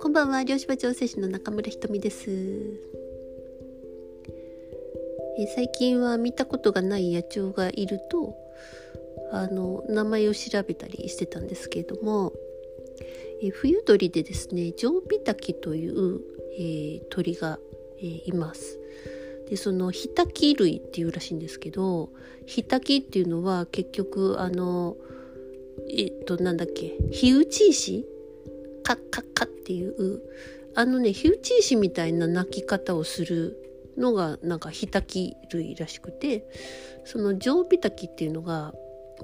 こんばんは漁師場調整士の中村ひとみですえ最近は見たことがない野鳥がいるとあの名前を調べたりしてたんですけれどもえ冬鳥でですねジョウビタキという、えー、鳥が、えー、います。でそのヒタキ類っていうらしいんですけどヒタキっていうのは結局あのえっとなんだっけ火打ち石？カッカッカっていうあのね火打ち石みたいな鳴き方をするのがなんかヒタキ類らしくてそのジョウビタキっていうのが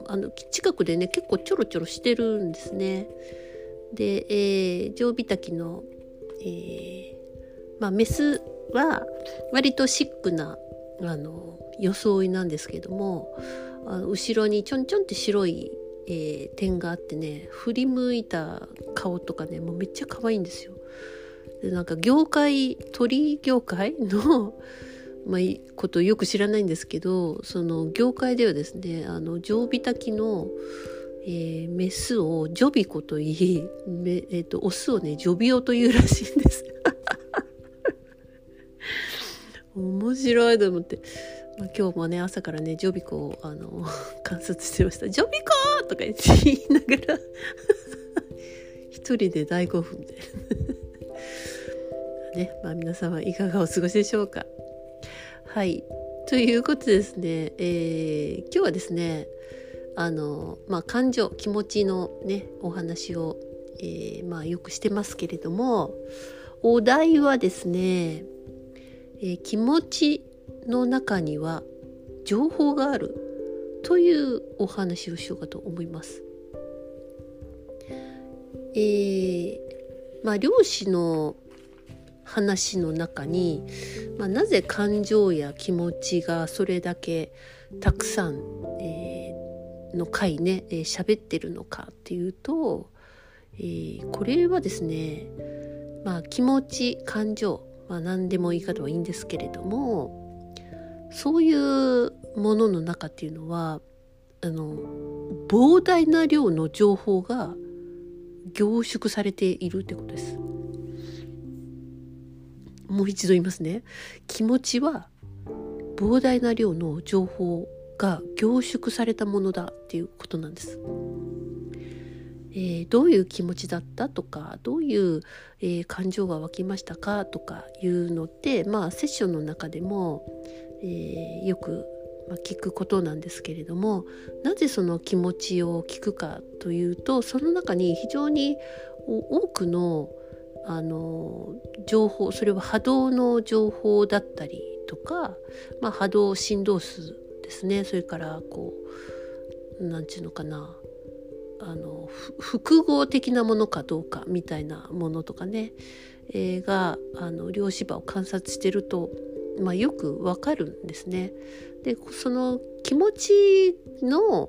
あの近くでね結構ちょろちょろしてるんですね。で、えー、ジョウビタキの、えー、まあ、メスは割とシックなあの装いなんですけどもあの後ろにちょんちょんって白い、えー、点があってね振り向いた顔とかねもうめっちゃ可愛いんですよ。でなんか業界鳥業界の まあ、ことよく知らないんですけどその業界ではですねあの常備炊きの、えー、メスをジョビコといい、えーと、オスをねジョビオというらしいんです。面白いと思って、まあ、今日もね朝からねジョビコをあの 観察してました「ジョビコ!」とか言いながら。一人で大興奮で。ねまあ皆様いかがお過ごしでしょうか。はい。ということですね、えー、今日はですねあのまあ感情気持ちのねお話を、えー、まあよくしてますけれどもお題はですね、えー、気持ちの中には情報があるというお話をしようかと思います。えー、まあ漁師の話の中に、まあ、なぜ感情や気持ちがそれだけたくさん、えー、の回ね喋、えー、ってるのかっていうと、えー、これはですね、まあ、気持ち感情、まあ、何でも言い方はいいんですけれどもそういうものの中っていうのはあの膨大な量の情報が凝縮されているってことです。もう一度言いますね気持ちは膨大な量の情報が凝縮されたものだっていうことなんです。えー、どういう気持ちだったとかどういう、えー、感情が湧きましたかとかいうのってまあセッションの中でも、えー、よく、聞くことなんですけれどもなぜその気持ちを聞くかというとその中に非常に多くのあの情報それは波動の情報だったりとか、まあ、波動振動数ですね。それからこう何て言うのかな。あの複合的なものかどうかみたいなものとかね、えー、があの量子場を観察してると、まあ、よくわかるんですね。でその気持ちの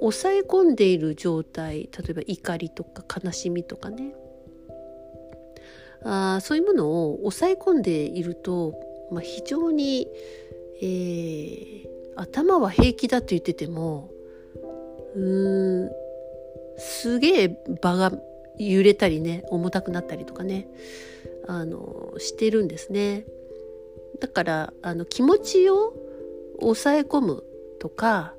抑え込んでいる状態例えば怒りとか悲しみとかねあそういうものを抑え込んでいると、まあ、非常に、えー、頭は平気だと言っててもうんすげえ場が揺れたりね重たくなったりとかねあのしてるんですね。だからあの気持ちを抑え込むとか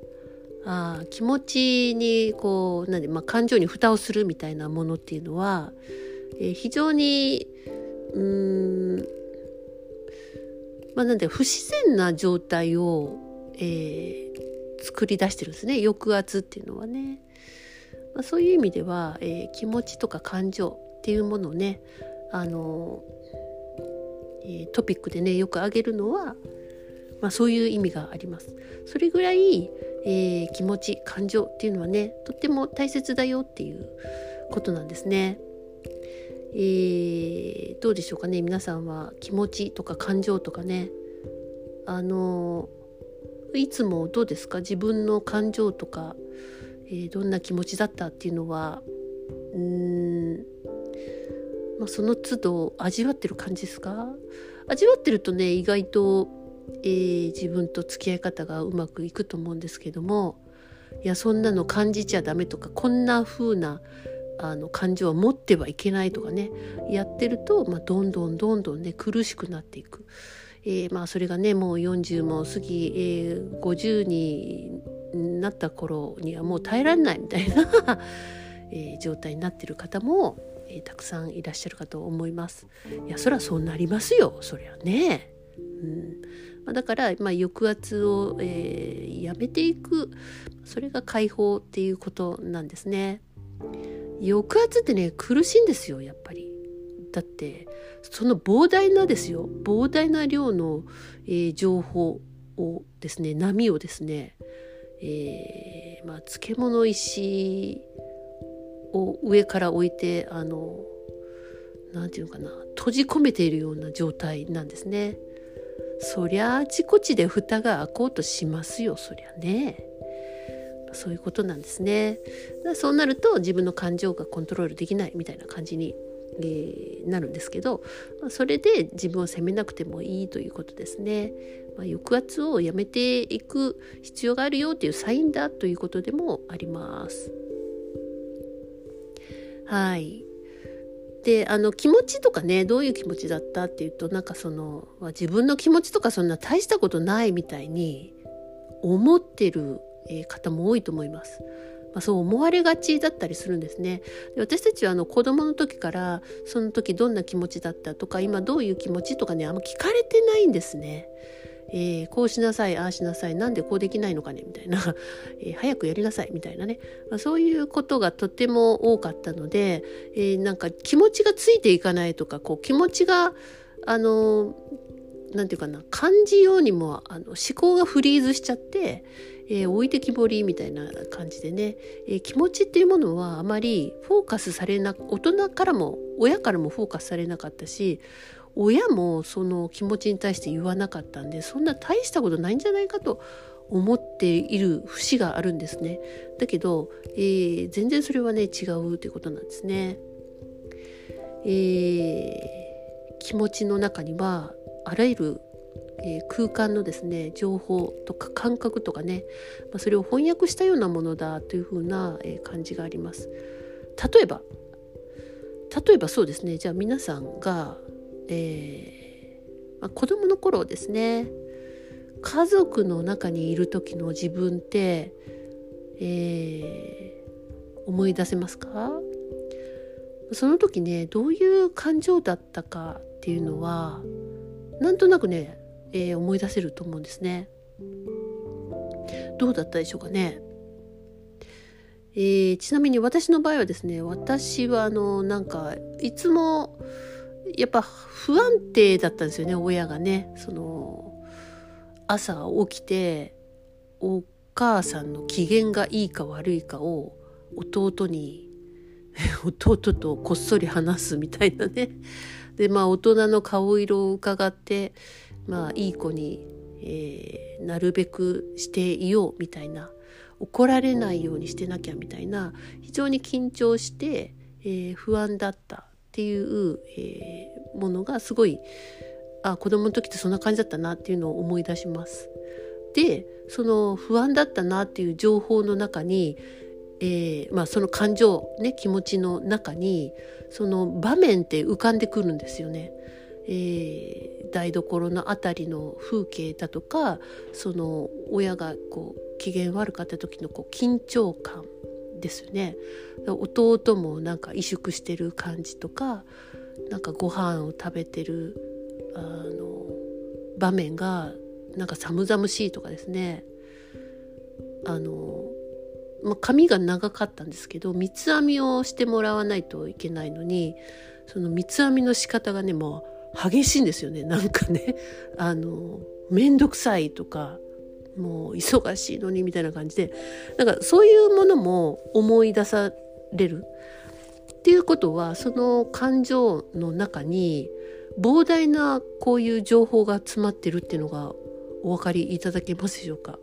あ気持ちにこうなんで、まあ、感情に蓋をするみたいなものっていうのはえー、非常にうーんまあなんで不自然な状態を、えー、作り出してるんですね抑圧っていうのはね。まあ、そういう意味では、えー、気持ちとか感情っていうものをねあの、えー、トピックでねよく挙げるのは、まあ、そういう意味があります。それぐらい、えー、気持ち感情っていうのはねとっても大切だよっていうことなんですね。えー、どうでしょうかね皆さんは気持ちとか感情とかねあのいつもどうですか？自分の感情とか、えー、どんな気持ちだったっていうのはうーん、まあ、その都度味わってる感じですか？味わってるとね意外と、えー、自分と付き合い方がうまくいくと思うんですけどもいやそんなの感じちゃダメとかこんな風なあの感情は持ってはいけないとかねやってると、まあ、どんどんどんどんね苦しくなっていく。えー、まあそれがねもう40も過ぎ、えー、50になった頃にはもう耐えられないみたいな えー、状態になってる方も、えー、たくさんいらっしゃるかと思います。いやそりゃそうなりますよそりゃね。うんまあ、だから、まあ、抑圧を、えー、やめていくそれが解放っていうことなんですね。抑圧ってね苦しいんですよやっぱり。だってその膨大なですよ膨大な量の、えー、情報をですね波をですね、えー、まあ、漬物石を上から置いてあの何て言うのかな閉じ込めているような状態なんですね。そりゃあちこちで蓋が開こうとしますよそりゃね。そういうことなんですね。そうなると自分の感情がコントロールできないみたいな感じに、えー、なるんですけど、まあ、それで自分を責めなくてもいいということですね。まあ、抑圧をやめていく必要があるよというサインだということでもあります。はい。であの気持ちとかねどういう気持ちだったっていうとなんかその自分の気持ちとかそんな大したことないみたいに思ってる方も多いと思います。まあ、そう思われがちだったりするんですね。で私たちはあの子供の時からその時どんな気持ちだったとか今どういう気持ちとかねあんま聞かれてないんですね。えー、こうしなさいああしなさいなんでこうできないのかねみたいな、えー、早くやりなさいみたいなね、まあ、そういうことがとても多かったので、えー、なんか気持ちがついていかないとかこう気持ちがあのなんていうかな感じようにもあの思考がフリーズしちゃって、えー、置いてきぼりみたいな感じでね、えー、気持ちっていうものはあまりフォーカスされな大人からも親からもフォーカスされなかったし親もその気持ちに対して言わなかったんでそんな大したことないんじゃないかと思っている節があるんですね。だけど、えー、全然それはね違うということなんですね。えー、気持ちの中にはあらゆる、えー、空間のですね情報とか感覚とかね、まあ、それを翻訳したようなものだというふうな、えー、感じがあります。例えば例えばそうですねじゃあ皆さんが、えーまあ、子供の頃ですね家族の中にいる時の自分って、えー、思い出せますか？その時ねどういう感情だったかっていうのはなんとなくね、えー、思い出せると思うんですね。どうだったでしょうかね。えー、ちなみに私の場合はですね私はあのなんかいつもやっぱ不安定だったんですよね親がねその朝起きてお母さんの機嫌がいいか悪いかを弟に 弟とこっそり話すみたいなねでまあ大人の顔色を伺ってまあいい子に、えー、なるべくしていようみたいな怒られないようにしてなきゃみたいな非常に緊張して、えー、不安だったっていう、えー、ものがすごいあ子供の時ってそんな感じだったなっていうのを思い出します。でその不安だったなっていう情報の中にえーまあ、その感情、ね、気持ちの中にその場面って浮かんでくるんですよね。えー、台所の辺りの風景だとかその親がこう機嫌悪かった時のこう緊張感ですよね。弟もなんか萎縮してる感じとかなんかご飯を食べてるあの場面がなんか寒々しいとかですね。あのまあ、髪が長かったんですけど三つ編みをしてもらわないといけないのにその三つ編みの仕方がねもう激しいんですよね。なんかねあの面倒くさいとかもう忙しいのにみたいな感じでなんかそういうものも思い出される。っていうことはその感情の中に膨大なこういう情報が詰まってるっていうのがお分かりいただけますでしょうか？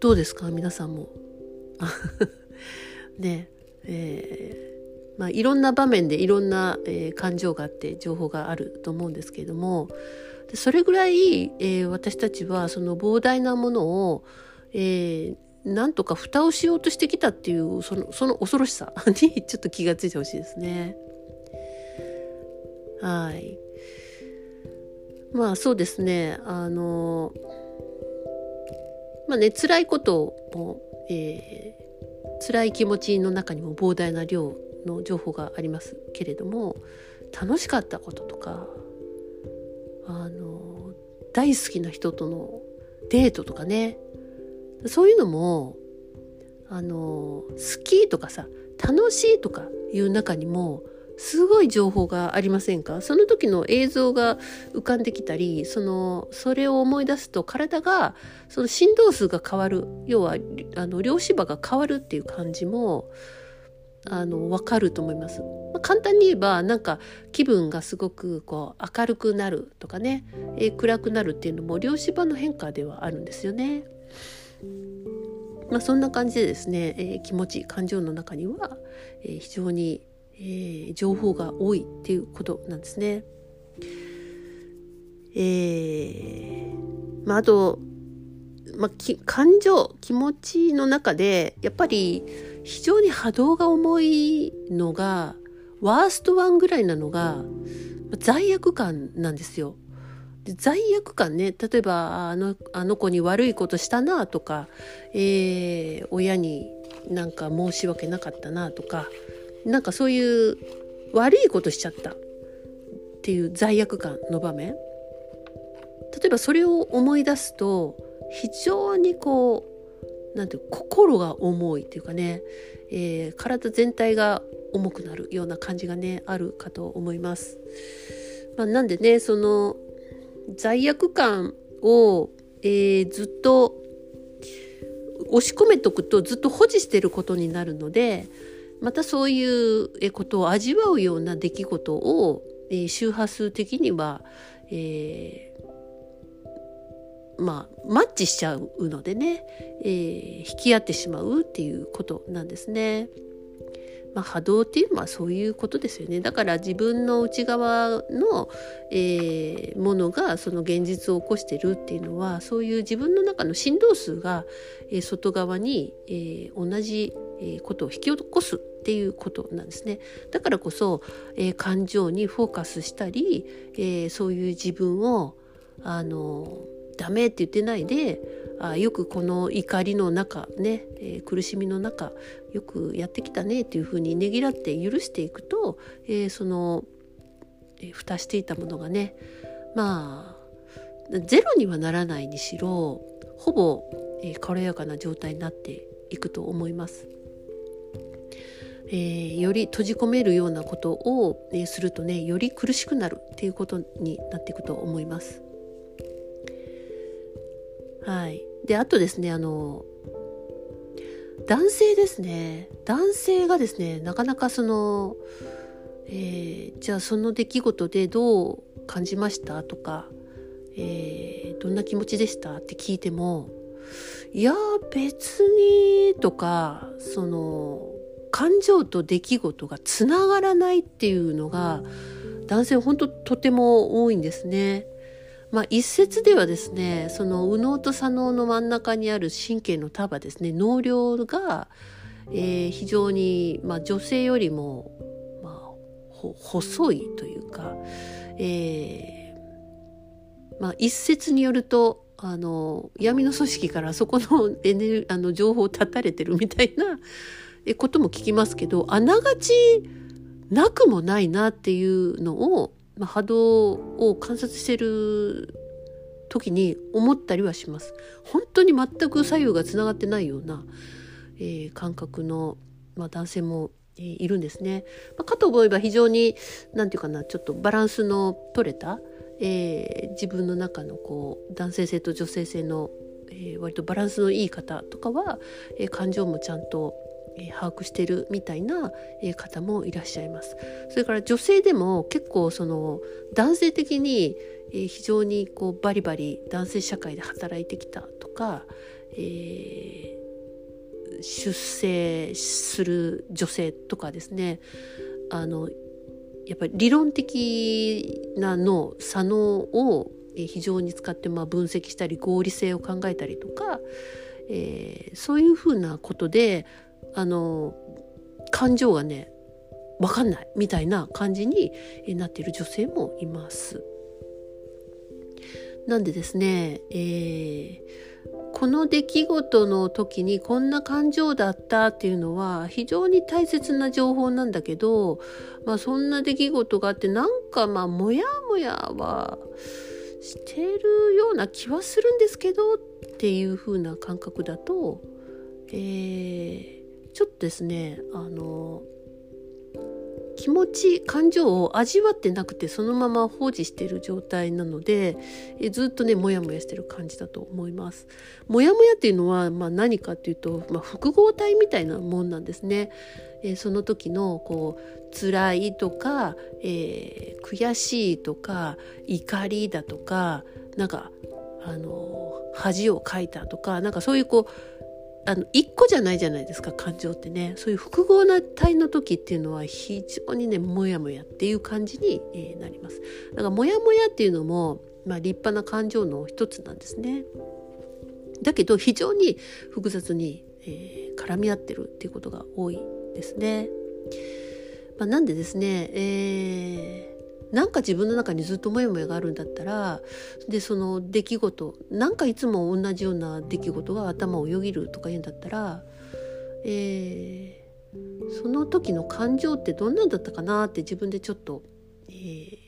どうですか？皆さんも。ねえー、まあ、いろんな場面でいろんな、えー、感情があって情報があると思うんですけれどもでそれぐらい、えー、私たちはその膨大なものを、えー、なんとか蓋をしようとしてきたっていうそのその恐ろしさにちょっと気がついてほしいですね。はい。まあそうですねあのまあね辛いことも、えー、辛い気持ちの中にも膨大な量の情報がありますけれども楽しかったこととかあの大好きな人とのデートとかね。そういうのもあの好きとかさ楽しいとかいう中にもすごい情報がありませんか？その時の映像が浮かんできたりそのそれを思い出すと体がその振動数が変わる。要はあの量子場が変わるっていう感じもあの分かると思います。まあ、簡単に言えばなんか気分がすごくこう明るくなるとかね、えー、暗くなるっていうのも量子場の変化ではあるんですよね。まあ、そんな感じでですね、えー、気持ち感情の中には、えー、非常にえー、情報が多いっていうことなんですね。えー、まあ、あと、まあ、感情気持ちの中でやっぱり非常に波動が重いのがワーストワンぐらいなのが罪悪感なんですよ。で罪悪感ね例えばあのあの子に悪いことしたなとか、えー、親になんか申し訳なかったなとかなんかそういう悪いことしちゃったっていう罪悪感の場面例えばそれを思い出すと非常にこうなんて心が重いっていうかね、えー、体全体が重くなるような感じがねあるかと思います。まあ、なんでねその罪悪感を、えー、ずっと押し込めとくとずっと保持してることになるのでまたそういうことを味わうような出来事を、え周波数的には、えー、まあマッチしちゃうのでね、えー、引き合ってしまうっていうことなんですね。まあ、波動っていうのはそういうことですよねだから自分の内側の、えー、ものがその現実を起こしてるっていうのはそういう自分の中の振動数が、えー、外側に、えー、同じことを引き起こすっていうことなんですねだからこそ、えー、感情にフォーカスしたり、えー、そういう自分をあのダメって言ってないであよくこの怒りの中ね、えー、苦しみの中よくやってきたねっていうふうにねぎらって許していくと、えー、その、えー、蓋していたものがねまあゼロにはならないにしろほぼ、えー、軽やかな状態になっていくと思います。えー、より閉じ込めるようなことを、えー、するとねより苦しくなるっていうことになっていくと思います。はい、であとですねあの男性ですね男性がですねなかなかその、えー、じゃあその出来事でどう感じましたとか、えー、どんな気持ちでしたって聞いてもいや別にとかその感情と出来事がつながらないっていうのが男性本当とても多いんですね。まあ、一説ではですねその右脳と左脳の真ん中にある神経の束ですね脳量が、えー、非常に、まあ、女性よりも、まあ、細いというか、えーまあ、一説によるとあの闇の組織からそこの エネあの情報を断たれてるみたいなことも聞きますけどあながちなくもないなっていうのを、まあ、波動を観察してる時に思ったりはします。本当に全く左右がつながってないような、えー、感覚の、まあ、男性も、えー、いるんですね。まあ、かと思えば非常に何て言うかなちょっとバランスの取れた、えー、自分の中のこう男性性と女性性の、えー、割とバランスのいい方とかは、えー、感情もちゃんとえ把握してるみたいな、え方もいらっしゃいます。それから女性でも結構その男性的に、え非常にこうバリバリ男性社会で働いてきたとか、えー、出生する女性とかですねあのやっぱり理論的な脳左脳を非常に使ってまあ分析したり合理性を考えたりとか、えー、そういうふうなことであの感情がね分かんないみたいな感じになっている女性もいます。なんでですね、えー、この出来事の時にこんな感情だったっていうのは非常に大切な情報なんだけど、まあ、そんな出来事があってなんかまあモヤモヤはしてるような気はするんですけどっていう風な感覚だと、えー、ちょっとですねあの気持ち感情を味わってなくてそのまま放置している状態なのでえずっとねモヤモヤしてる感じだと思います。モヤモヤっていうのは、まあ、何かっていうと、まあ、複合体みたいなもんなんですね。え、その時のこう辛いとか、えー、悔しいとか怒りだとかなんかあの恥をかいたとかなんかそういうこうあの一個じゃないじゃないですか感情ってね。そういう複合な体の時っていうのは非常にねモヤモヤっていう感じに、え、なります。だからモヤモヤっていうのも、まあ、立派な感情の一つなんですね。だけど非常に複雑に、えー、絡み合ってるっていうことが多いですね、まあ、なんでですね、えーなんか自分の中にずっとモヤモヤがあるんだったらでその出来事なんかいつも同じような出来事が頭をよぎるとか言うんだったら、えー、その時の感情ってどんなんだったかなって自分でちょっと、えー、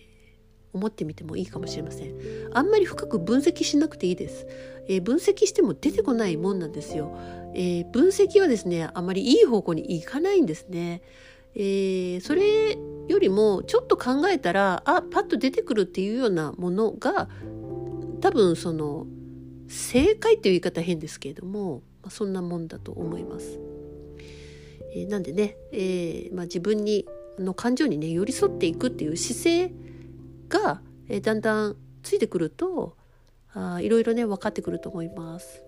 思ってみてもいいかもしれません。あんまり深く分析しなくていいです。えー、分析しても出てこないもんなんですよ。えー、分析はですねあまりいい方向にいかないんですね。えー、それよりもちょっと考えたらあパッと出てくるっていうようなものが多分その正解っていう言い方変ですけれども、まあ、そんなもんだと思います。えー、なんでね、えーまあ、自分にの感情にね寄り添っていくっていう姿勢が、えー、だんだんついてくるとあいろいろね分かってくると思います。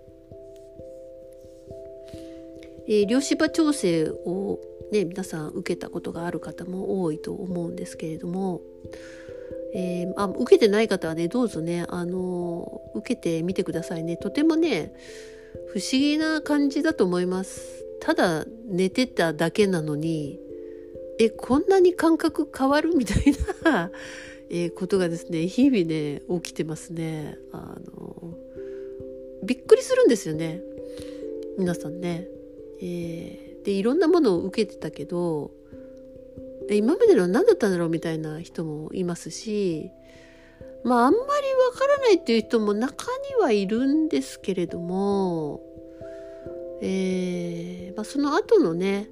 えー、量子場調整をね、皆さん受けたことがある方も多いと思うんですけれども、えー、あ受けてない方はねどうぞね、あの受けてみてくださいね。とてもね不思議な感じだと思います。ただ寝てただけなのにえこんなに感覚変わるみたいな え、ことがですね日々ね起きてますね。あのびっくりするんですよね。皆さんね、えーでいろんなものを受けてたけど今までのは何だったんだろうみたいな人もいますしまああんまりわからないっていう人も中にはいるんですけれども、えーまあ、その後のね、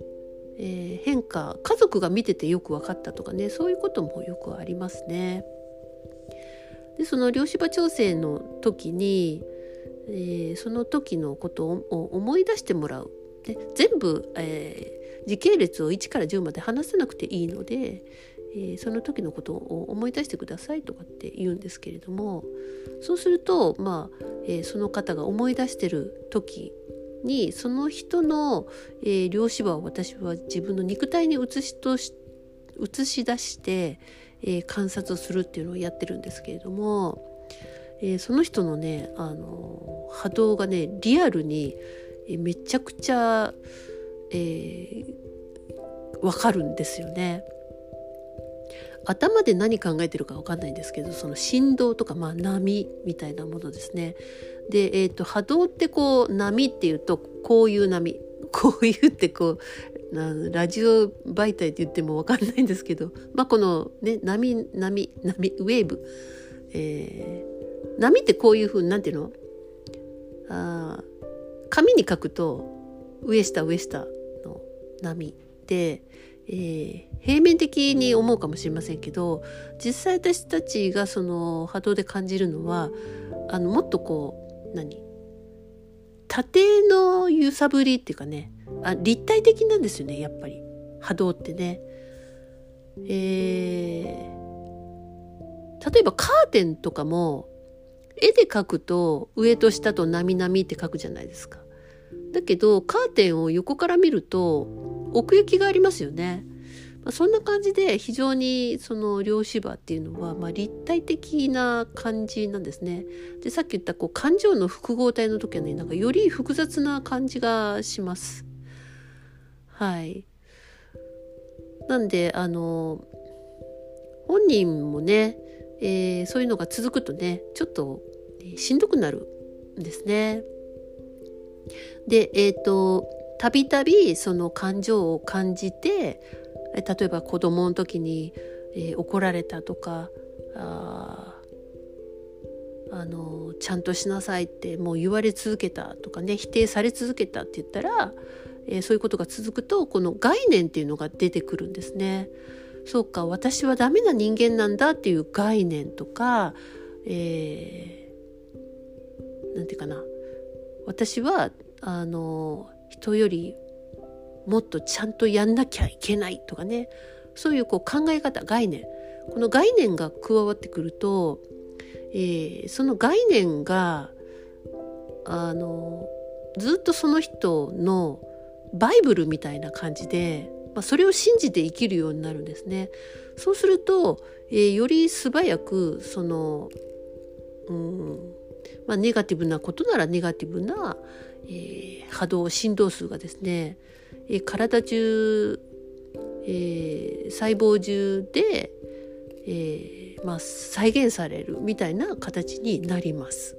えー、変化家族が見ててよく分かったとかねそういうこともよくありますね。でその量子場調整の時に、えー、その時のことを思い出してもらうで全部、えー、時系列を1から10まで話さなくていいので、えー、その時のことを思い出してくださいとかって言うんですけれどもそうすると、まあえー、その方が思い出してる時にその人の、えー、量子場を私は自分の肉体に映しとし映し出して、えー、観察するっていうのをやってるんですけれども、えー、その人のね、あの波動がねリアルにえめちゃくちゃ、えー、わかるんですよね。頭で何考えてるか分かんないんですけどその振動とか、まあ、波みたいなものですね。で、えーと、波動ってこう波っていうとこういう波こういうってこうラジオ媒体って言っても分かんないんですけど、まあ、この、ね、波波波ウェーブ、えー、波ってこういうふうになんていうの？あ紙に書くと上下上下の波で、えー、平面的に思うかもしれませんけど実際私たちがその波動で感じるのはあのもっとこう何？縦の揺さぶりっていうかねあ立体的なんですよねやっぱり波動ってね。えー、例えばカーテンとかも絵で描くと上と下となみなみって描くじゃないですか。だけどカーテンを横から見ると奥行きがありますよね。まあ、そんな感じで非常にその量子場っていうのは、ま、立体的な感じなんですね。でさっき言ったこう感情の複合体の時はねなんかより複雑な感じがします。はい。なんであの本人もね、えー、そういうのが続くとねちょっとしんどくなるんですね。でえっ、ー、とたびたびその感情を感じて例えば子供の時に、えー、怒られたとかああのちゃんとしなさいってもう言われ続けたとかね否定され続けたって言ったら、えー、そういうことが続くとこの概念っていうのが出てくるんですね。そうか私はダメな人間なんだっていう概念とか、えー、なんていうかな私はあの人よりもっとちゃんとやんなきゃいけないとかねそういうこう考え方概念この概念が加わってくると、えー、その概念があのずっとその人のバイブルみたいな感じで、まあ、それを信じて生きるようになるんですね。そうすると、えー、より素早くその、うんまあ、ネガティブなことならネガティブな、えー、波動振動数がですね、えー、体中、えー、細胞中で、えーまあ、再現されるみたいな形になります。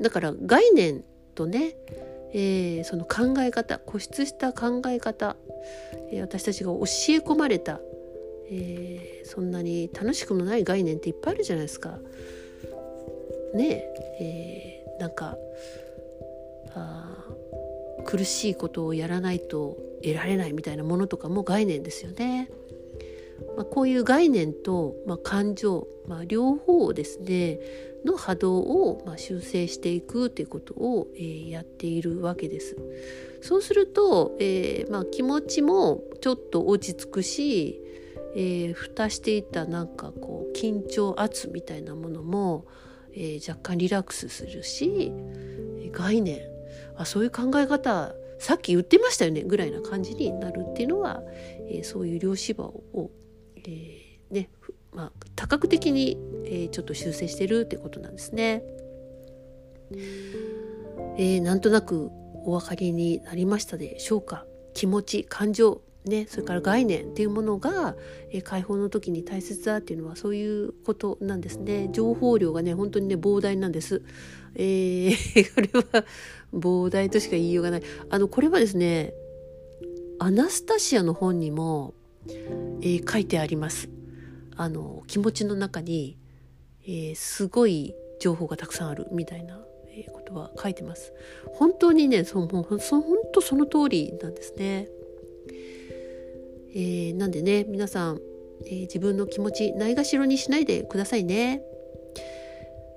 だから概念とね、えー、その考え方固執した考え方、えー、私たちが教え込まれた、えー、そんなに楽しくもない概念っていっぱいあるじゃないですか。ねえー、なんかあ苦しいことをやらないと得られないみたいなものとかも概念ですよね。まあ、こういう概念と、まあ、感情、まあ、両方ですねの波動を、まあ、修正していくということを、えー、やっているわけです。そうすると、えーまあ、気持ちもちょっと落ち着くし、えー、蓋していたなんかこう緊張圧みたいなものも、えー、若干リラックスするし概念あそういう考え方さっき言ってましたよねぐらいな感じになるっていうのは、えー、そういう量子場を、えー、ねまあ、多角的に、えー、ちょっと修正してるってことなんですね。えー、なんとなくお分かりになりましたでしょうか？気持ち感情ね、それから概念っていうものが、えー、解放の時に大切だっていうのはそういうことなんですね。情報量がね本当にね膨大なんです、えー、これは膨大としか言いようがない。あのこれはですねアナスタシアの本にも、えー、書いてあります。あの気持ちの中に、えー、すごい情報がたくさんあるみたいなことは書いてます。本当にねそ本当その通りなんですねえー、なんでね皆さん、えー、自分の気持ちないがしろにしないでくださいね、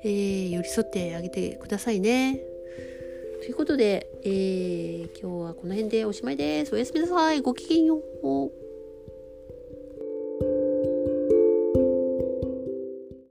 えー、寄り添ってあげてくださいね。ということで、え今日はこの辺でおしまいです。おやすみなさい。ごきげんよう。